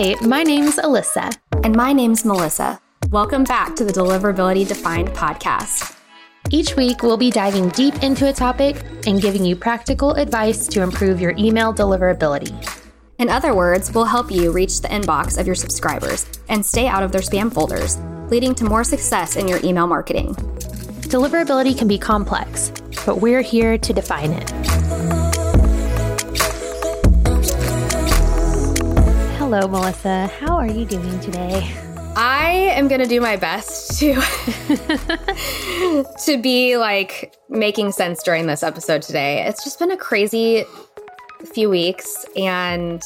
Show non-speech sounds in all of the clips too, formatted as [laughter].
Hi, my name's Alyssa. And my name's Melissa. Welcome back to the Deliverability Defined podcast. Each week, we'll be diving deep into a topic and giving you practical advice to improve your email deliverability. In other words, we'll help you reach the inbox of your subscribers and stay out of their spam folders, leading to more success in your email marketing. Deliverability can be complex, but we're here to define it. Hello, Melissa. How are you doing today? I am going to do my best to [laughs] to be like making sense during this episode today. It's just been a crazy few weeks and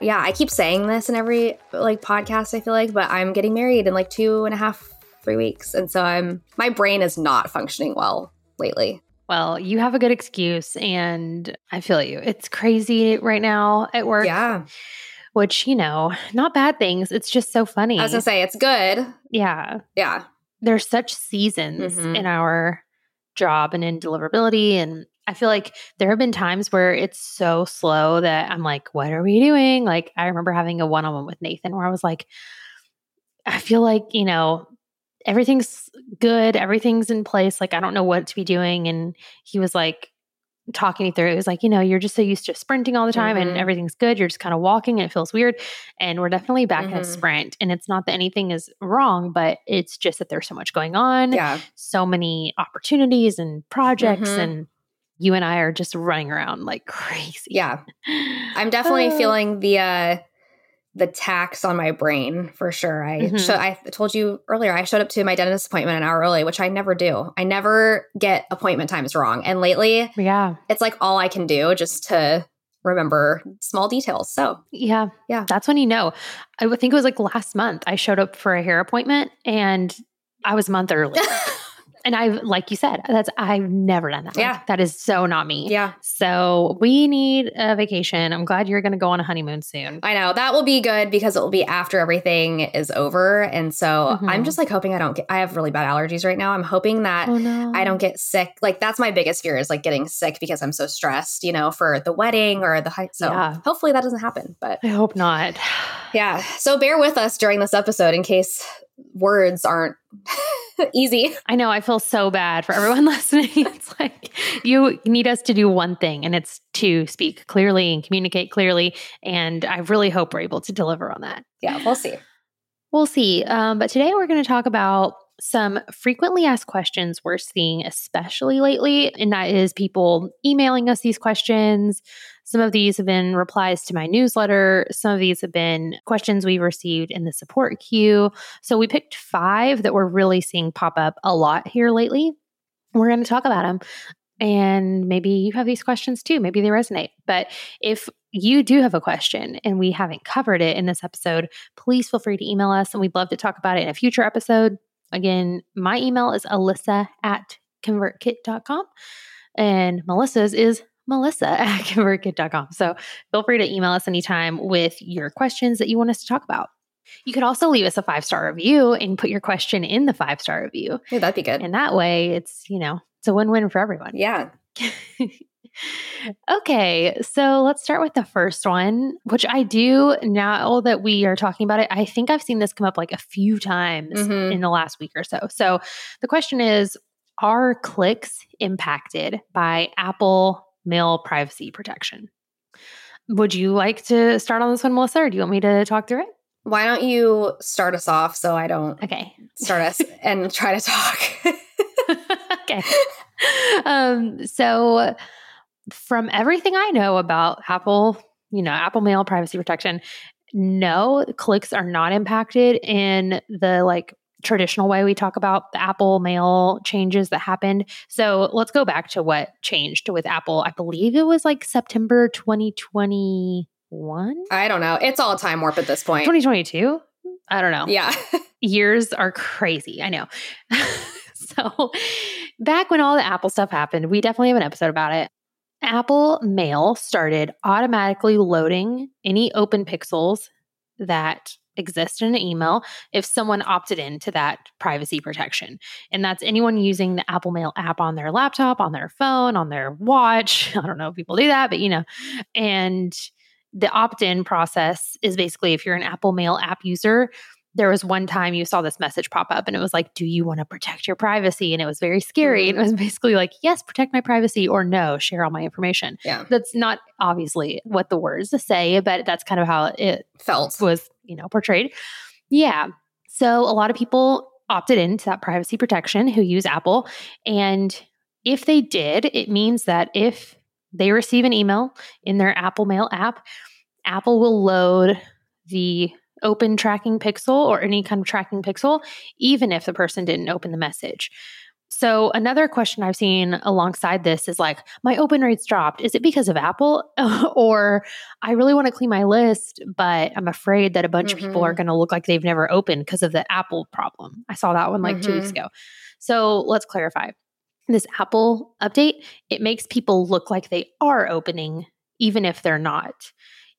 yeah, I keep saying this in every like podcast, I feel like, but I'm getting married in like two and a half, three weeks. And so I'm my brain is not functioning well lately. Well, you have a good excuse and I feel you. It's crazy right now at work. Yeah which, you know, not bad things. It's just so funny. I was gonna say it's good. Yeah. Yeah. There's such seasons mm-hmm. in our job and in deliverability. And I feel like there have been times where it's so slow that I'm like, what are we doing? Like, I remember having a one on one with Nathan where I was like, I feel like, you know, everything's good, everything's in place. Like, I don't know what to be doing. And he was like, talking me through it was like you know you're just so used to sprinting all the time mm-hmm. and everything's good you're just kind of walking and it feels weird and we're definitely back mm-hmm. in a sprint and it's not that anything is wrong but it's just that there's so much going on yeah so many opportunities and projects mm-hmm. and you and I are just running around like [laughs] crazy yeah I'm definitely uh, feeling the uh the tax on my brain for sure. I mm-hmm. I told you earlier I showed up to my dentist appointment an hour early, which I never do. I never get appointment times wrong. And lately, yeah. It's like all I can do just to remember small details. So, yeah. Yeah. That's when you know. I think it was like last month I showed up for a hair appointment and I was a month early. [laughs] And I've, like you said, that's, I've never done that. Yeah. That is so not me. Yeah. So we need a vacation. I'm glad you're going to go on a honeymoon soon. I know that will be good because it will be after everything is over. And so mm-hmm. I'm just like hoping I don't get, I have really bad allergies right now. I'm hoping that oh, no. I don't get sick. Like that's my biggest fear is like getting sick because I'm so stressed, you know, for the wedding or the, so yeah. hopefully that doesn't happen, but I hope not. [sighs] Yeah. So bear with us during this episode in case words aren't [laughs] easy. I know. I feel so bad for everyone [laughs] listening. It's like you need us to do one thing, and it's to speak clearly and communicate clearly. And I really hope we're able to deliver on that. Yeah, we'll see. We'll see. Um, but today we're going to talk about some frequently asked questions we're seeing, especially lately, and that is people emailing us these questions. Some of these have been replies to my newsletter. Some of these have been questions we've received in the support queue. So we picked five that we're really seeing pop up a lot here lately. We're going to talk about them. And maybe you have these questions too. Maybe they resonate. But if you do have a question and we haven't covered it in this episode, please feel free to email us and we'd love to talk about it in a future episode. Again, my email is alyssa at convertkit.com and Melissa's is melissa [laughs] at convertkit.com. So feel free to email us anytime with your questions that you want us to talk about. You could also leave us a five star review and put your question in the five star review. Yeah, that'd be good. And that way it's, you know, it's a win win for everyone. Yeah. [laughs] okay, so let's start with the first one, which I do now that we are talking about it. I think I've seen this come up like a few times mm-hmm. in the last week or so. So the question is Are clicks impacted by Apple mail privacy protection? Would you like to start on this one, Melissa, or do you want me to talk through it? Why don't you start us off so I don't okay. start us [laughs] and try to talk? [laughs] [laughs] okay. Um, so from everything I know about Apple, you know, Apple Mail privacy protection, no, clicks are not impacted in the like traditional way we talk about the Apple Mail changes that happened. So let's go back to what changed with Apple. I believe it was like September 2021. I don't know. It's all time warp at this point. 2022? I don't know. Yeah. [laughs] Years are crazy. I know. [laughs] so back when all the Apple stuff happened, we definitely have an episode about it. Apple Mail started automatically loading any open pixels that exist in an email if someone opted into that privacy protection. And that's anyone using the Apple Mail app on their laptop, on their phone, on their watch. [laughs] I don't know if people do that, but you know, and the opt in process is basically if you're an Apple Mail app user, there was one time you saw this message pop up and it was like, Do you want to protect your privacy? And it was very scary. And it mm-hmm. was basically like, Yes, protect my privacy, or no, share all my information. Yeah. That's not obviously what the words say, but that's kind of how it Felt. was, you know, portrayed. Yeah. So a lot of people opted into that privacy protection who use Apple. And if they did, it means that if they receive an email in their Apple Mail app, Apple will load the open tracking pixel or any kind of tracking pixel, even if the person didn't open the message. So, another question I've seen alongside this is like, my open rates dropped. Is it because of Apple? [laughs] or I really want to clean my list, but I'm afraid that a bunch mm-hmm. of people are going to look like they've never opened because of the Apple problem. I saw that one like mm-hmm. two weeks Mm-hmm. ago. So, let's clarify. This Apple update, it makes people look like they are opening, even if they're not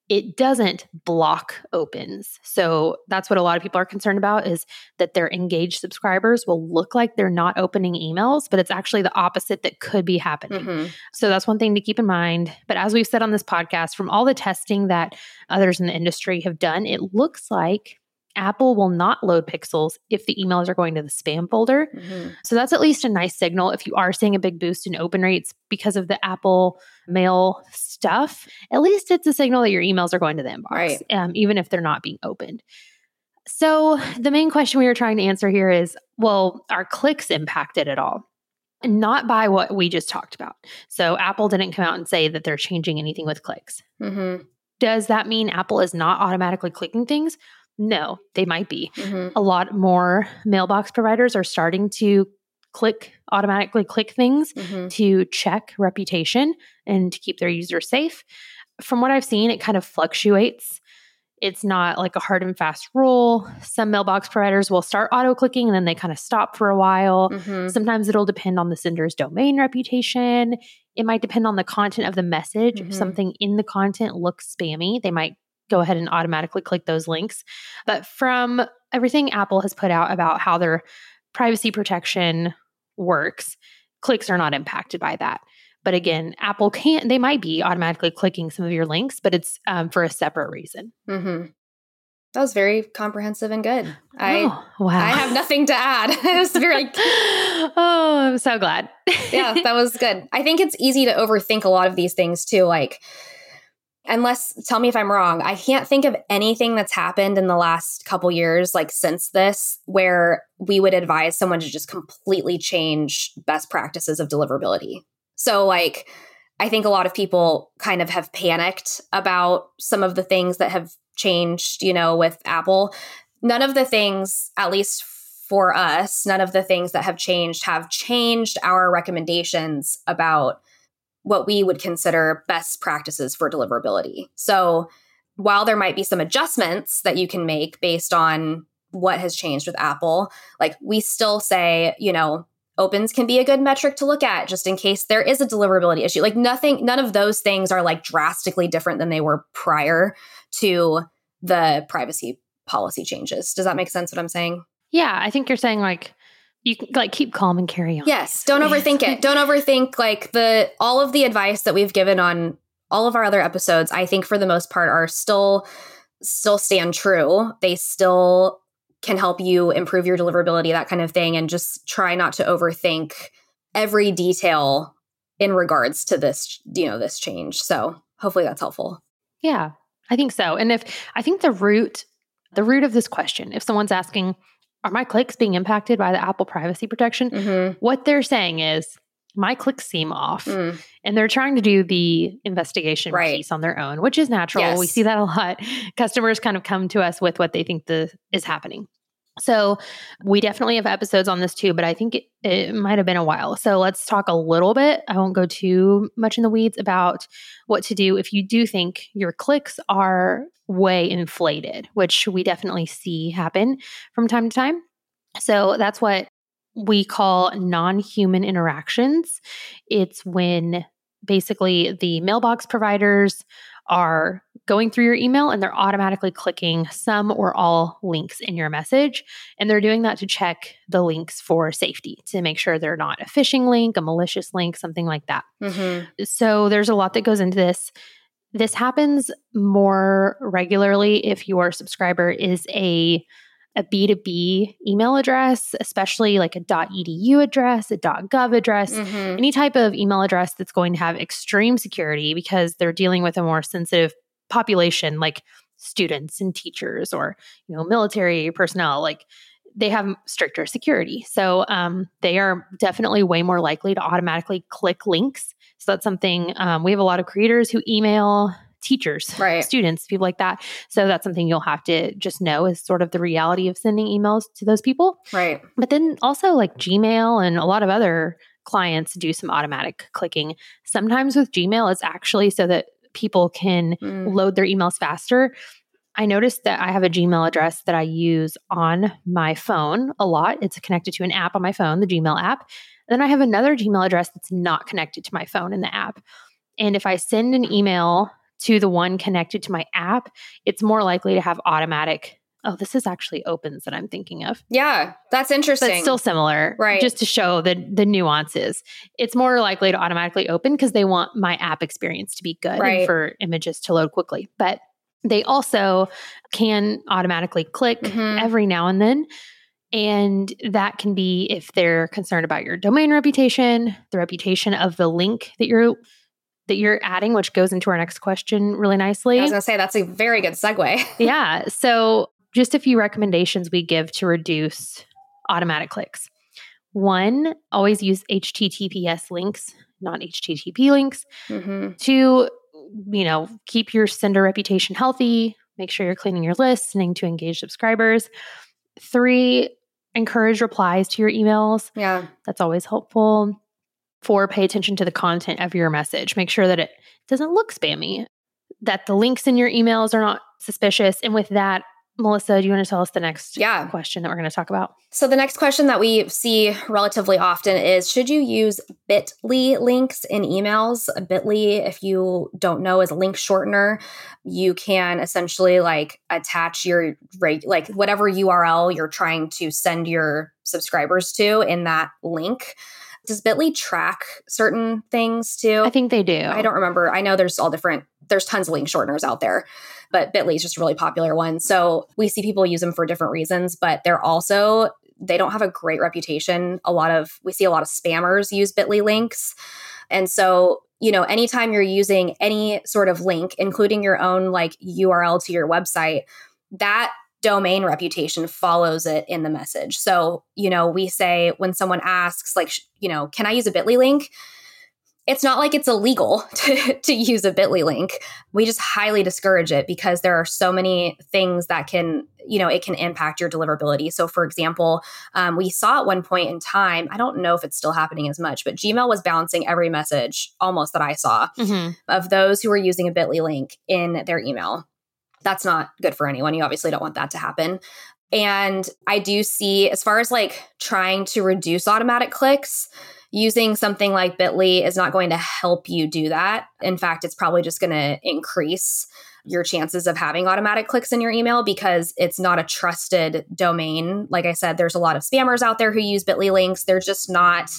it doesn't block opens. So that's what a lot of people are concerned about is that their engaged subscribers will look like they're not opening emails, but it's actually the opposite that could be happening. Mm-hmm. So that's one thing to keep in mind. But as we've said on this podcast, from all the testing that others in the industry have done, it looks like Apple will not load pixels if the emails are going to the spam folder. Mm-hmm. So that's at least a nice signal if you are seeing a big boost in open rates because of the Apple mail stuff. At least it's a signal that your emails are going to the inbox, Right. um, even if they're not being opened. So the main question we were trying to answer here is well, are clicks impacted at all? Not by what we just talked about. So Apple didn't come out and say that they're changing anything with clicks. Mm-hmm. Does that mean Apple is not automatically clicking things? No, they might be. Mm-hmm. A lot more mailbox providers are starting to click automatically click things Mm-hmm. to check reputation and to keep their users safe. From what I've seen, it kind of fluctuates. It's not like a hard and fast rule. Some mailbox providers will start auto clicking and then they kind of stop for a while. Mm-hmm. Sometimes it'll depend on the sender's domain reputation. It might depend on the content of the message. If something in the content looks spammy, they might go ahead and automatically click those links. But from everything Apple has put out about how their privacy protection works, clicks are not impacted by that. But again, Apple can't, they might be automatically clicking some of your links, but it's um, for a separate reason. Mm-hmm. That was very comprehensive and good. I oh, wow. I have nothing to add. [laughs] it was very [laughs] oh, I'm so glad. yeah, that was good. I think it's easy to overthink a lot of these things too. Like, unless tell me if I'm wrong, I can't think of anything that's happened in the last couple years, like since this, where we would advise someone to just completely change best practices of deliverability. So, like, I think a lot of people kind of have panicked about some of the things that have changed, you know, with Apple. None of the things, at least for us, none of the things that have changed have changed our recommendations about what we would consider best practices for deliverability. So, while there might be some adjustments that you can make based on what has changed with Apple, like we still say, you know, opens can be a good metric to look at just in case there is a deliverability issue. Like nothing, none of those things are like drastically different than they were prior to the privacy policy changes. Does that make sense what I'm saying? Yeah, I think you're saying like you can like keep calm and carry on. Yes, don't overthink it. Don't overthink like the all of the advice that we've given on all of our other episodes. I think for the most part are still still stand true. They still can help you improve your deliverability, that kind of thing, and just try not to overthink every detail in regards to this, you know, this change. So hopefully that's helpful. Yeah, I think so. And if I think the root, the root of this question, if someone's asking, are my clicks being impacted by the Apple privacy protection? Mm-hmm. What they're saying is, my clicks seem off. Mm. And they're trying to do the investigation Right. piece on their own, which is natural. Yes. We see that a lot. [laughs] Customers kind of come to us with what they think the is happening. So we definitely have episodes on this too, but I think it, it might have been a while. So let's talk a little bit. I won't go too much in the weeds about what to do if you do think your clicks are way inflated, which we definitely see happen from time to time. So that's what we call non human interactions. It's when basically the mailbox providers are going through your email and they're automatically clicking some or all links in your message. And they're doing that to check the links for safety to make sure they're not a phishing link, a malicious link, something like that. Mm-hmm. So there's a lot that goes into this. This happens more regularly if your subscriber is a a B2B email address, especially like a .edu address, a .gov address, mm-hmm. any type of email address that's going to have extreme security because they're dealing with a more sensitive population like students and teachers or, you know, military personnel like they have stricter security. So um, they are definitely way more likely to automatically click links. So that's something um, we have a lot of creators who email teachers, right. students, people like that. So that's something you'll have to just know is sort of the reality of sending emails to those people. Right. But then also like Gmail and a lot of other clients do some automatic clicking. Sometimes with Gmail, it's actually so that people can mm. load their emails faster. I noticed that I have a Gmail address that I use on my phone a lot. It's connected to an app on my phone, the Gmail app. Then I have another Gmail address that's not connected to my phone in the app. And if I send an email to the one connected to my app, it's more likely to have automatic. Oh, this is actually opens that I'm thinking of. Yeah, that's interesting. But still similar, right? Just to show the the nuances. It's more likely to automatically open because they want my app experience to be good right. and for images to load quickly. But they also can automatically click mm-hmm. every now and then. And that can be if they're concerned about your domain reputation, the reputation of the link that you're that you're adding, which goes into our next question really nicely. I was going to say that's a very good segue. [laughs] yeah. So, just a few recommendations we give to reduce automatic clicks. One, always use HTTPS links, not HTTP links. Mm-hmm. Two, you know, keep your sender reputation healthy. Make sure you're cleaning your list, sending to engaged subscribers. Three, encourage replies to your emails. Yeah. That's always helpful. Four, pay attention to the content of your message. Make sure that it doesn't look spammy, that the links in your emails are not suspicious. And with that, Melissa, do you want to tell us the next yeah. question that we're going to talk about? So, the next question that we see relatively often is Should you use bit.ly links in emails? Bit.ly, if you don't know, is a link shortener. You can essentially like attach your, like whatever URL you're trying to send your subscribers to in that link. Does Bitly track certain things too? I think they do. I don't remember. I know there's all different there's tons of link shorteners out there, but Bitly is just a really popular one. So we see people use them for different reasons, but they're also they don't have a great reputation. A lot of we see a lot of spammers use Bitly links. And so, you know, anytime you're using any sort of link, including your own like URL to your website, that domain reputation follows it in the message. So, you know, we say when someone asks, like, you know, can I use a bit.ly link? it's not like it's illegal [laughs] to, to use a bit.ly link we just highly discourage it because there are so many things that can you know it can impact your deliverability so for example um, we saw at one point in time i don't know if it's still happening as much but gmail was bouncing every message almost that i saw mm-hmm. of those who were using a bit.ly link in their email that's not good for anyone you obviously don't want that to happen and i do see as far as like trying to reduce automatic clicks using something like Bitly is not going to help you do that. In fact, it's probably just going to increase your chances of having automatic clicks in your email because it's not a trusted domain. Like I said, there's a lot of spammers out there who use Bitly links. They're just not,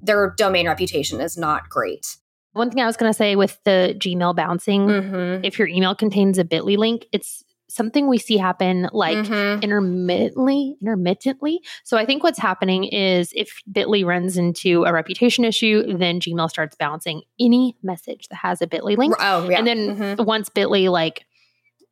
their domain reputation is not great. One thing I was going to say with the Gmail bouncing, mm-hmm. if your email contains a Bitly link, it's something we see happen like mm-hmm. intermittently intermittently. So i think what's happening is if bitly runs into a reputation issue then gmail starts bouncing any message that has a bitly link. Oh yeah. And then mm-hmm. once bitly like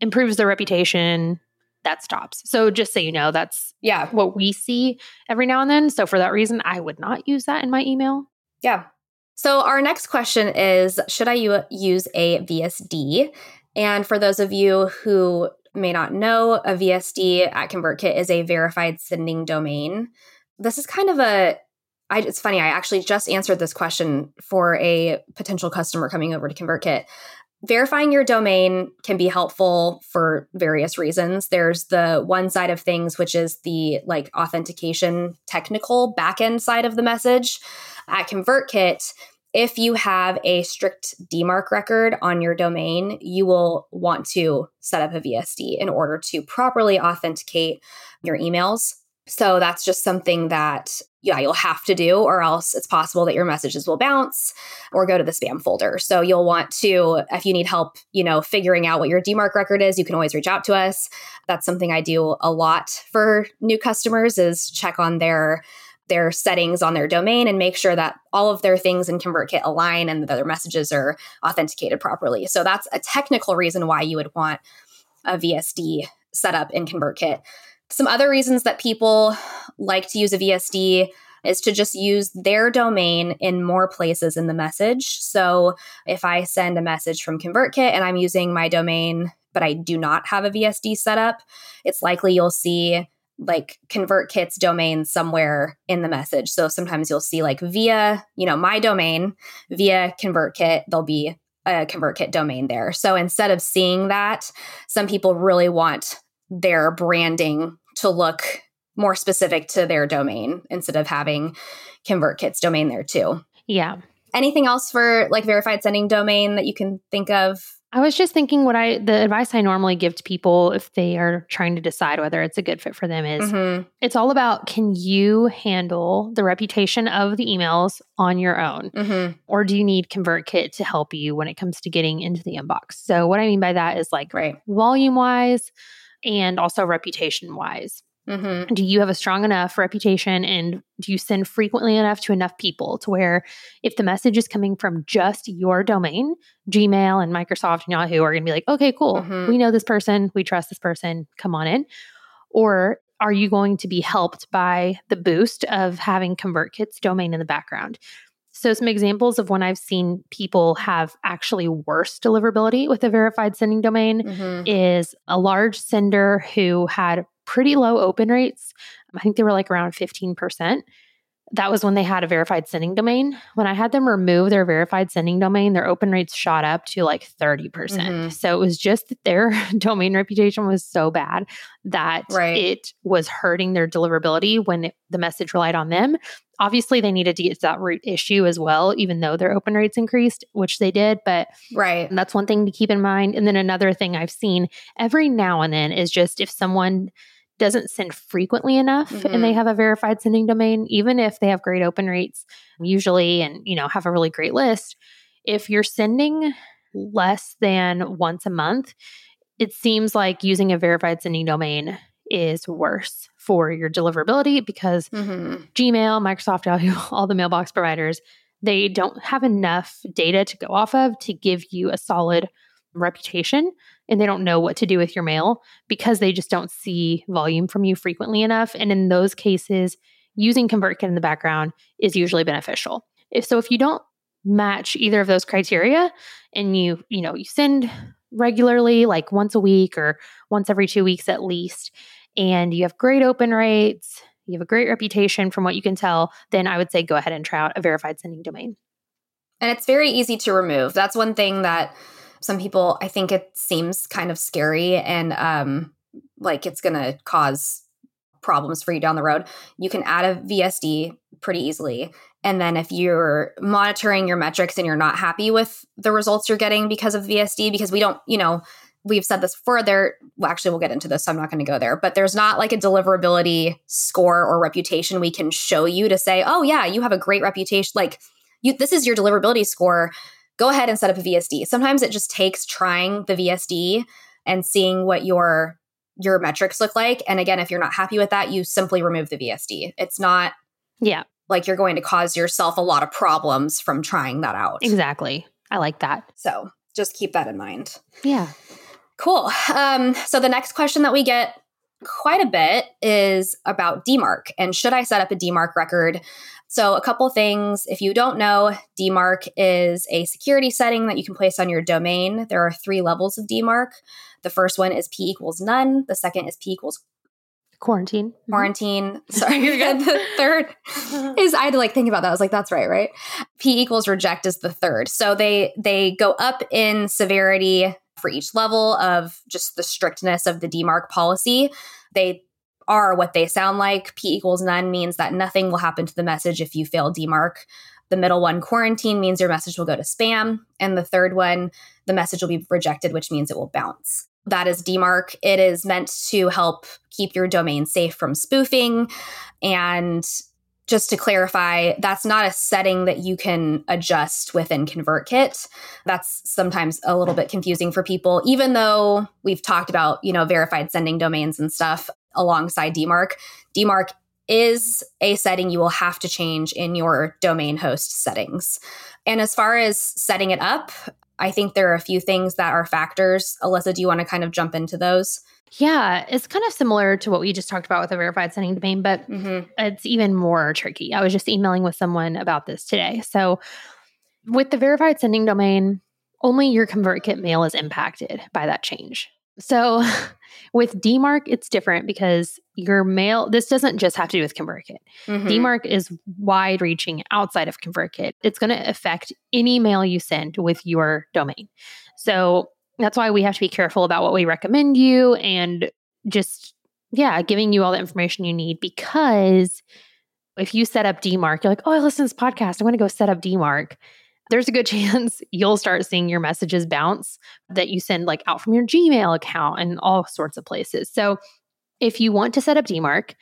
improves their reputation that stops. So just so you know that's yeah. what we see every now and then. So for that reason i would not use that in my email. Yeah so our next question is should i u- use a vsd and for those of you who may not know, a VSD at ConvertKit is a verified sending domain. This is kind of a I, it's funny, I actually just answered this question for a potential customer coming over to ConvertKit. Verifying your domain can be helpful for various reasons. There's the one side of things, which is the like authentication technical backend side of the message. At ConvertKit, if you have a strict DMARC record on your domain, you will want to set up a VSD in order to properly authenticate your emails. So that's just something that yeah, you'll have to do, or else it's possible that your messages will bounce or go to the spam folder. So you'll want to, if you need help, you know, figuring out what your DMARC record is, you can always reach out to us. That's something I do a lot for new customers is check on their their settings on their domain and make sure that all of their things in ConvertKit align and that their messages are authenticated properly. So that's a technical reason why you would want a VSD setup in ConvertKit. Some other reasons that people like to use a VSD is to just use their domain in more places in the message. So if I send a message from ConvertKit and I'm using my domain, but I do not have a VSD set up, it's likely you'll see like ConvertKit's domain somewhere in the message. So sometimes you'll see like via, you know, my domain, via ConvertKit, there'll be a ConvertKit domain there. So instead of seeing that, some people really want their branding to look more specific to their domain instead of having ConvertKit's domain there too. Yeah. Anything else for like verified sending domain that you can think of? I was just thinking what I the advice I normally give to people if they are trying to decide whether it's a good fit for them is mm-hmm. it's all about can you handle the reputation of the emails on your own mm-hmm. or do you need ConvertKit to help you when it comes to getting into the inbox? So what I mean by that is like right. volume wise and also reputation wise. Mm-hmm. Do you have a strong enough reputation and do you send frequently enough to enough people to where if the message is coming from just your domain, Gmail and Microsoft and Yahoo are going to be like, okay, cool. Mm-hmm. We know this person. We trust this person. Come on in. Or are you going to be helped by the boost of having ConvertKit's domain in the background? So, some examples of when I've seen people have actually worse deliverability with a verified sending domain mm-hmm. is a large sender who had pretty low open rates. I think they were like around 15% that was when they had a verified sending domain. When I had them remove their verified sending domain, their open rates shot up to like 30%. percent mm hmm So it was just that their [laughs] domain reputation was so bad that right. it was hurting their deliverability when it, the message relied on them. Obviously, they needed to get to that root issue as well, even though their open rates increased, which they did. But right. that's one thing to keep in mind. And then another thing I've seen every now and then is just if someone doesn't send frequently enough mm-hmm. and they mm-hmm. have a verified sending domain, even if they have great open rates usually and, you know, have a really great list, if you're sending less than once a month, it seems like using a verified sending domain is worse for your deliverability because mm-hmm. Gmail, Microsoft, [laughs] Yahoo, all the mailbox providers, they don't have enough data to go off of to give you a solid reputation and they don't know what to do with your mail because they just don't see volume from you frequently enough. And in those cases, using ConvertKit in the background is usually beneficial. If so, if you don't match either of those criteria and you, you know, you send regularly, like once a week or once every two weeks at least, and you have great open rates, you have a great reputation from what you can tell, then I would say go ahead and try out a verified sending domain. And it's very easy to remove. That's one thing that some people i think it seems kind of scary and um like it's going to cause problems for you down the road you can add a vsd pretty easily and then if you're monitoring your metrics and you're not happy with the results you're getting because of vsd because we don't you know we've said this before there well actually we'll get into this so i'm not going to go there but there's not like a deliverability score or reputation we can show you to say oh yeah you have a great reputation like you this is your deliverability score go ahead and set up a VSD. Sometimes it just takes trying the VSD and seeing what your your metrics look like. And again, if you're not happy with that, you simply remove the VSD. It's not yeah, like you're going to cause yourself a lot of problems from trying that out. Exactly. I like that. So, just keep that in mind. Yeah. Cool. Um, so the next question that we get quite a bit is about DMARC and should I set up a DMARC record so, a couple things. If you don't know, DMARC is a security setting that you can place on your domain. There are three levels of DMARC. The first one is P equals none. The second is P equals quarantine. Mm-hmm. Quarantine. Mm-hmm. [laughs] Sorry. The third [laughs] is I had to like think about that. I was like, that's right, right? P equals reject is the third. So they they go up in severity for each level of just the strictness of the DMARC policy. They are what they sound like. P equals none means that nothing will happen to the message if you fail DMARC. The middle one, quarantine, means your message will go to spam. And the third one, the message will be rejected, which means it will bounce. That is DMARC. It is meant to help keep your domain safe from spoofing. And just to clarify, that's not a setting that you can adjust within ConvertKit. That's sometimes a little bit confusing for people, even though we've talked about, you know, verified sending domains and stuff alongside DMARC. DMARC is a setting you will have to change in your domain host settings. And as far as setting it up, I think there are a few things that are factors. Alyssa, do you want to kind of jump into those? Yeah, it's kind of similar to what we just talked about with a verified sending domain, but mm-hmm. it's even more tricky. I was just emailing with someone about this today. So, with the verified sending domain, only your ConvertKit mail is impacted by that change. So, [laughs] with DMARC, it's different because your mail, this doesn't just have to do with ConvertKit. Mm-hmm. DMARC is wide reaching outside of ConvertKit. It's going to affect any mail you send with your domain. So, that's why we have to be careful about what we recommend you and just, yeah, giving you all the information you need because if you set up DMARC, you're like, oh, I listen to this podcast. I'm going to go set up DMARC. There's a good [laughs] chance you'll start seeing your messages bounce that you send like out from your Gmail account and all sorts of places. So if you want to set up DMARC,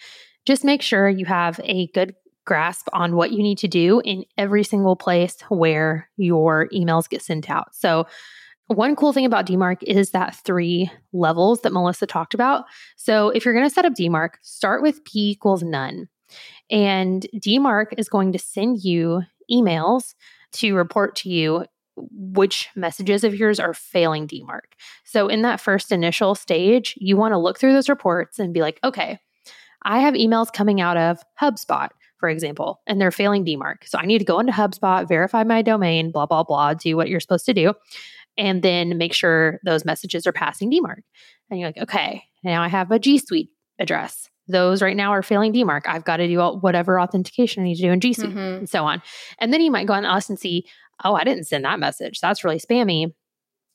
just make sure you have a good grasp on what you need to do in every single place where your emails get sent out. So one cool thing about DMARC is that three levels that Melissa talked about. So if you're going to set up DMARC, start with P equals none. And DMARC is going to send you emails to report to you which messages of yours are failing DMARC. So in that first initial stage, you want to look through those reports and be like, okay, I have emails coming out of HubSpot, for example, and they're failing DMARC. So I need to go into HubSpot, verify my domain, blah, blah, blah, do what you're supposed to do and then make sure those messages are passing DMARC. And you're like, okay, now I have a G Suite address. Those right now are failing DMARC. I've got to do all, whatever authentication I need to do in G Suite mm-hmm. and so on. And then you might go on us and see, oh, I didn't send that message. That's really spammy.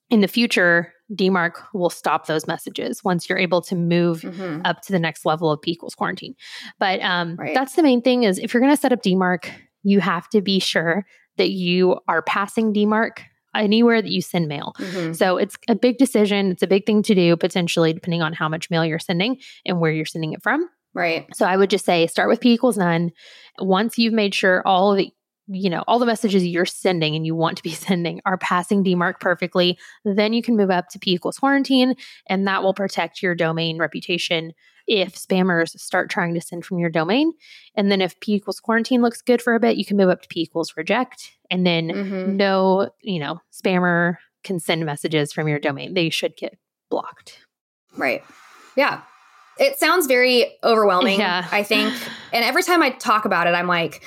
In the future, DMARC will stop those messages once you're able to move mm-hmm. up to the next level of P equals quarantine. But um, right. that's the main thing is if you're going to set up DMARC, you have to be sure that you are passing DMARC anywhere that you send mail. Mm-hmm. So it's a big decision. It's a big thing to do potentially, depending on how much mail you're sending and where you're sending it from. Right. So I would just say start with P equals none. Once you've made sure all of the you know all the messages you're sending and you want to be [laughs] sending are passing DMARC perfectly, then you can move up to P equals quarantine, and that will protect your domain reputation if spammers start trying to send from your domain. And then if P equals quarantine looks good for a bit, you can move up to P equals reject. And then mm-hmm. no, you know, spammer can send messages from your domain. They should get blocked. Right. Yeah. It sounds very overwhelming, yeah. I think. [sighs] And every time I talk about it, I'm like,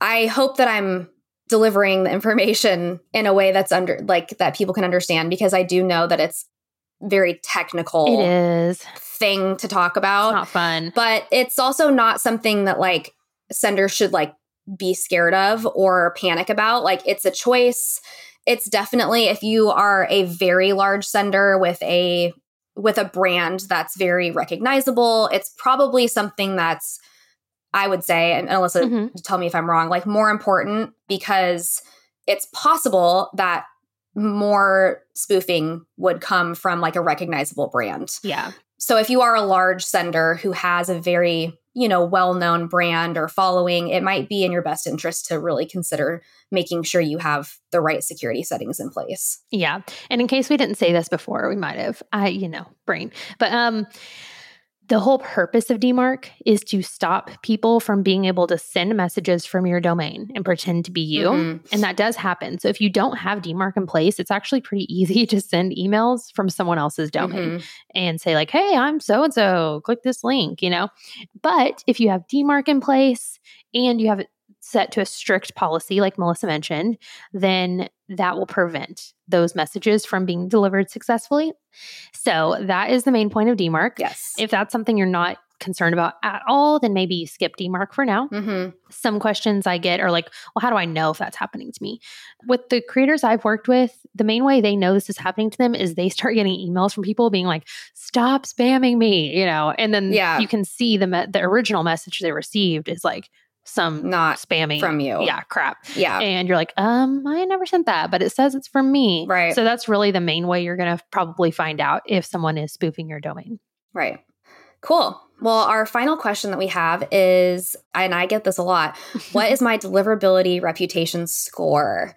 I hope that I'm delivering the information in a way that's under like that people can understand because I do know that it's very technical. It is thing to talk about. It's not fun. But it's also not something that like senders should like be scared of or panic about. Like it's a choice. It's definitely if you are a very large sender with a with a brand that's very recognizable, it's probably something that's I would say, and Alyssa, mm-hmm. tell me if I'm wrong, like more important because it's possible that more spoofing would come from like a recognizable brand. Yeah. So if you are a large sender who has a very, you know, well-known brand or following, it might be in your best interest to really consider making sure you have the right security settings in place. Yeah. And in case we didn't say this before, we might have. I, you know, brain. But um the whole purpose of DMARC is to stop people from being able to send messages from your domain and pretend to be you. Mm-hmm. And that does happen. So if you don't have DMARC in place, it's actually pretty easy [laughs] to send emails from someone else's domain mm-hmm. and say, like, hey, I'm so and so, click this link, you know? But if you have DMARC in place and you have set to a strict policy, like Melissa mentioned, then that will prevent those messages from being delivered successfully. So that is the main point of DMARC. Yes. If that's something you're not concerned about at all, then maybe you skip DMARC for now. Mm-hmm. Some questions I get are like, well, how do I know if that's happening to me? With the creators I've worked with, the main way they know this is happening to them is they start getting emails from people being like, stop spamming me, you know, and then yeah. you can see the, me- the original message they received is like, some not spammy from you. Yeah, crap. Yeah. And you're like, um, I never sent that, but it says it's from me. Right. So that's really the main way you're going to probably find out if someone is spoofing your domain. Right. Cool. Well, our final question that we have is, and I get this a lot [laughs] what is my deliverability reputation score?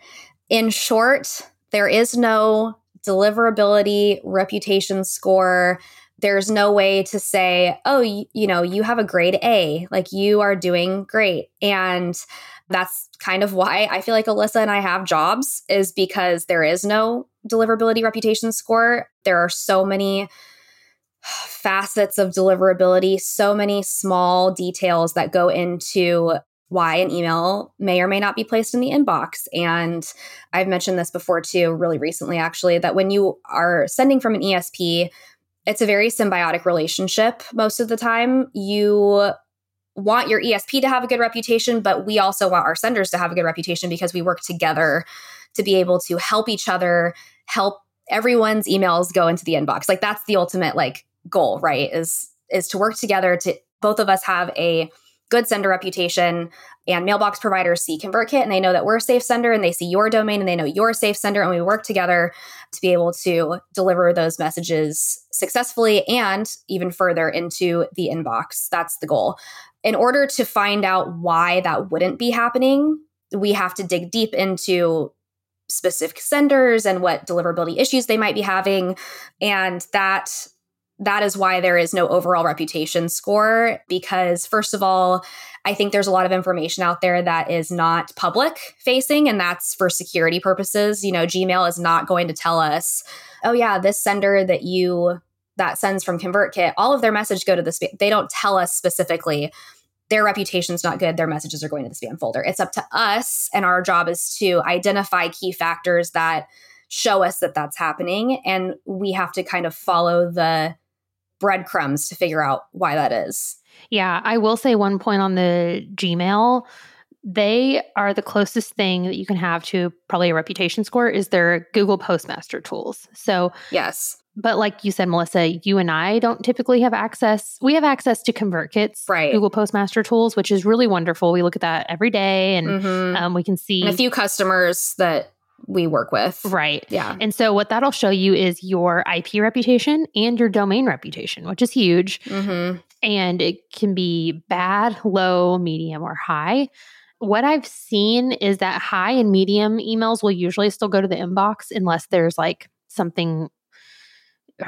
In short, there is no deliverability reputation score. There's no way to say, oh, you, you know, you have a grade A, like you are doing great. And that's kind of why I feel like Alyssa and I have jobs, is because there is no deliverability reputation score. There are so many facets of deliverability, so many small details that go into why an email may or may not be placed in the inbox. And I've mentioned this before too, really recently actually, that when you are sending from an ESP, it's a very symbiotic relationship most of the time. You want your ESP to have a good reputation, but we also want our senders to have a good reputation because we work together to be able to help each other, help everyone's emails go into the inbox. Like that's the ultimate like goal, right? Is is to work together to both of us have a good sender reputation and mailbox providers see ConvertKit and they know that we're a safe sender and they see your domain and they know you're a safe sender and we work together to be able to deliver those messages successfully and even further into the inbox. That's the goal. In order to find out why that wouldn't be happening, we have to dig deep into specific senders and what deliverability issues they might be having and that that is why there is no overall reputation score because first of all i think there's a lot of information out there that is not public facing and that's for security purposes. You know gmail is not going to tell us oh yeah this sender that you that sends from convertkit all of their message go to the spam they don't tell us specifically. Their reputation's not good. Their messages are going to the spam folder. It's up to us and our job is to identify key factors that show us that that's happening and we have to kind of follow the breadcrumbs to figure out why that is. Yeah, I will say one point on the Gmail. They are the closest thing that you can have to probably a reputation score is their Google Postmaster tools. So, yes. But like you said, Melissa, you and I don't typically have access. We have access to ConvertKit's right. Google Postmaster tools, which is really wonderful. We look at that every day and mm-hmm. um, we can see and a few customers that we work with. Right. Yeah. And so what that'll show you is your IP reputation and your domain reputation, which is huge. Mm-hmm. And it can be bad, low, medium, or high. What I've seen is that high and medium emails will usually still go to the inbox unless there's like something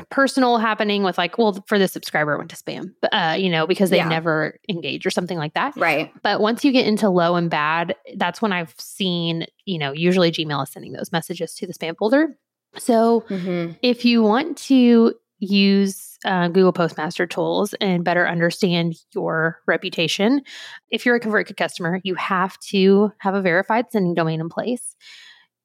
personal happening with like, well, for the subscriber, it went to spam, uh, you know, because they yeah. never engage or something like that. Right. But once you get into low and bad, that's when I've seen, you know, usually Gmail is sending those messages to the spam folder. So mm-hmm. if you want to use uh, Google Postmaster tools and better understand your reputation, if you're a ConvertKit customer, you have to have a verified sending domain in place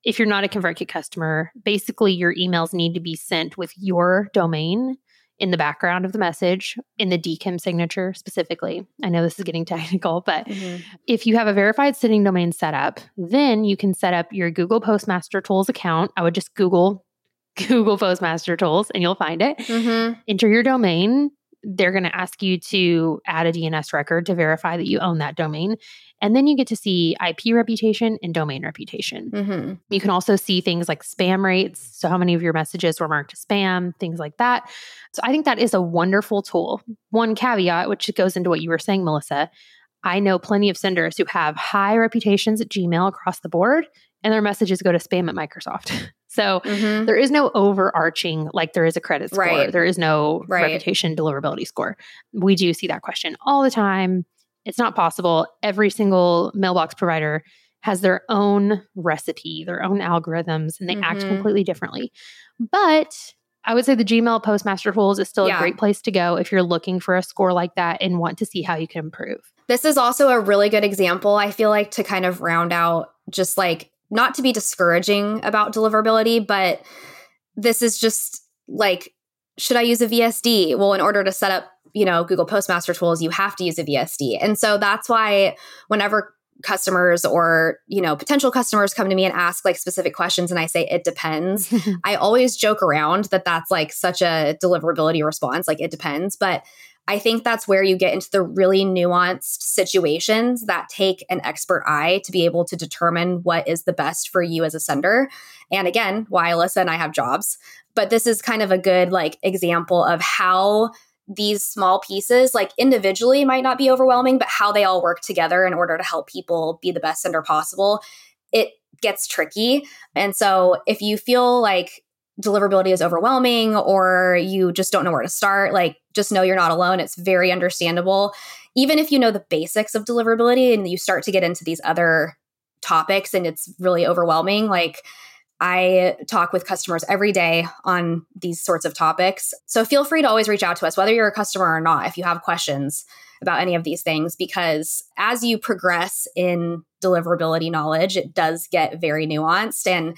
if you're not a ConvertKit customer, basically your emails need to be sent with your domain in the background of the message in the DKIM signature specifically. I know this is getting [laughs] technical, but mm-hmm. if you have a verified sending domain set up, then you can set up your Google Postmaster Tools account. I would just Google [laughs] Google Postmaster Tools and you'll find it. Mm-hmm. Enter your domain. They're going to ask you to add a DNS record to verify that you own that domain. And then you get to see IP reputation and domain reputation. Mm-hmm. You can also see things like spam rates. So, how many of your messages were marked as spam, things like that. So, I think that is a wonderful tool. One caveat, which goes into what you were saying, Melissa. I know plenty of senders who have high reputations at Gmail across the board, and their messages go to spam at Microsoft. [laughs] So mm-hmm. there is no overarching, like there is a credit score. Right. There is no right. reputation deliverability score. We do see that question all the time. It's not possible. Every single mailbox provider has their own recipe, their own algorithms, and they mm-hmm. act completely differently. But I would say the Gmail Postmaster Tools is still yeah. a great place to go if you're looking for a score like that and want to see how you can improve. This is also a really good example, I feel like, to kind of round out just like not to be discouraging about deliverability, but this is just like, should I use a VSD? Well, in order to set up you know, Google Postmaster tools, you have to use a VSD. And so that's why whenever customers or you know potential customers come to me and ask like specific questions and i say it depends [laughs] i always joke around that that's like such a deliverability response like it depends but i think that's where you get into the really nuanced situations that take an expert eye to be able to determine what is the best for you as a sender. And again why alyssa and i have jobs. But this is kind of a good like example of how these small pieces, like individually, might not be overwhelming, but how they all work together in order to help people be the best sender possible, it gets tricky. And so if you feel like deliverability is overwhelming or you just don't know where to start, like just know you're not alone. It's very understandable. Even if you know the basics of deliverability and you start to get into these other topics and it's really overwhelming, like I talk with customers every day on these sorts of topics. So feel free to always reach out to us, whether you're a customer or not, if you have questions about any of these things, because as you progress in deliverability knowledge, it does get very nuanced. And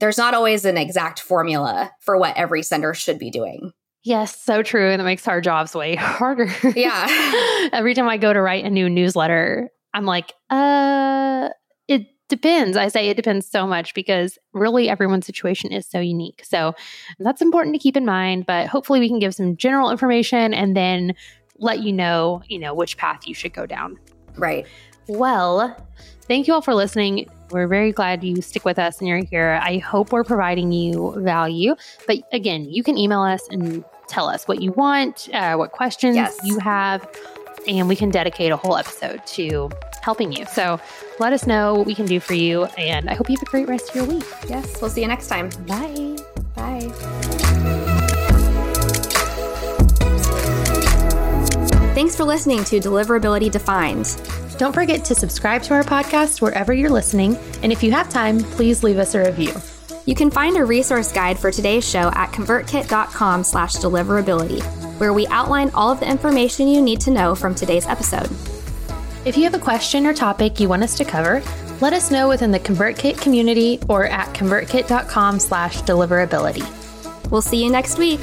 there's not always an exact formula for what every sender should be doing. Yes, so true. And it makes our jobs way [laughs] harder. Yeah. [laughs] Every time I go to write a new newsletter, I'm like, uh, it depends. I say it depends so much because really everyone's situation is so unique. So that's important to keep in mind. But hopefully, we can give some general information and then let you know, you know, which path you should go down. Right. Well, thank you all for listening. We're very glad you stick with us and you're here. I hope we're providing you value. But again, you can email us and tell us what you want, uh, what questions yes. you have, and we can dedicate a whole episode to helping you. So let us know what we can do for you. And I hope you have a great rest of your week. Yes. We'll see you next time. Bye. Bye. Thanks for listening to Deliverability Defined. Don't forget to subscribe to our podcast wherever you're listening. And if you have time, please leave us a review. You can find a resource guide for today's show at convertkit.com slash deliverability, where we outline all of the information you need to know from today's episode. If you have a question or topic you want us to cover, let us know within the ConvertKit community or at convertkit.com slash deliverability. We'll see you next week.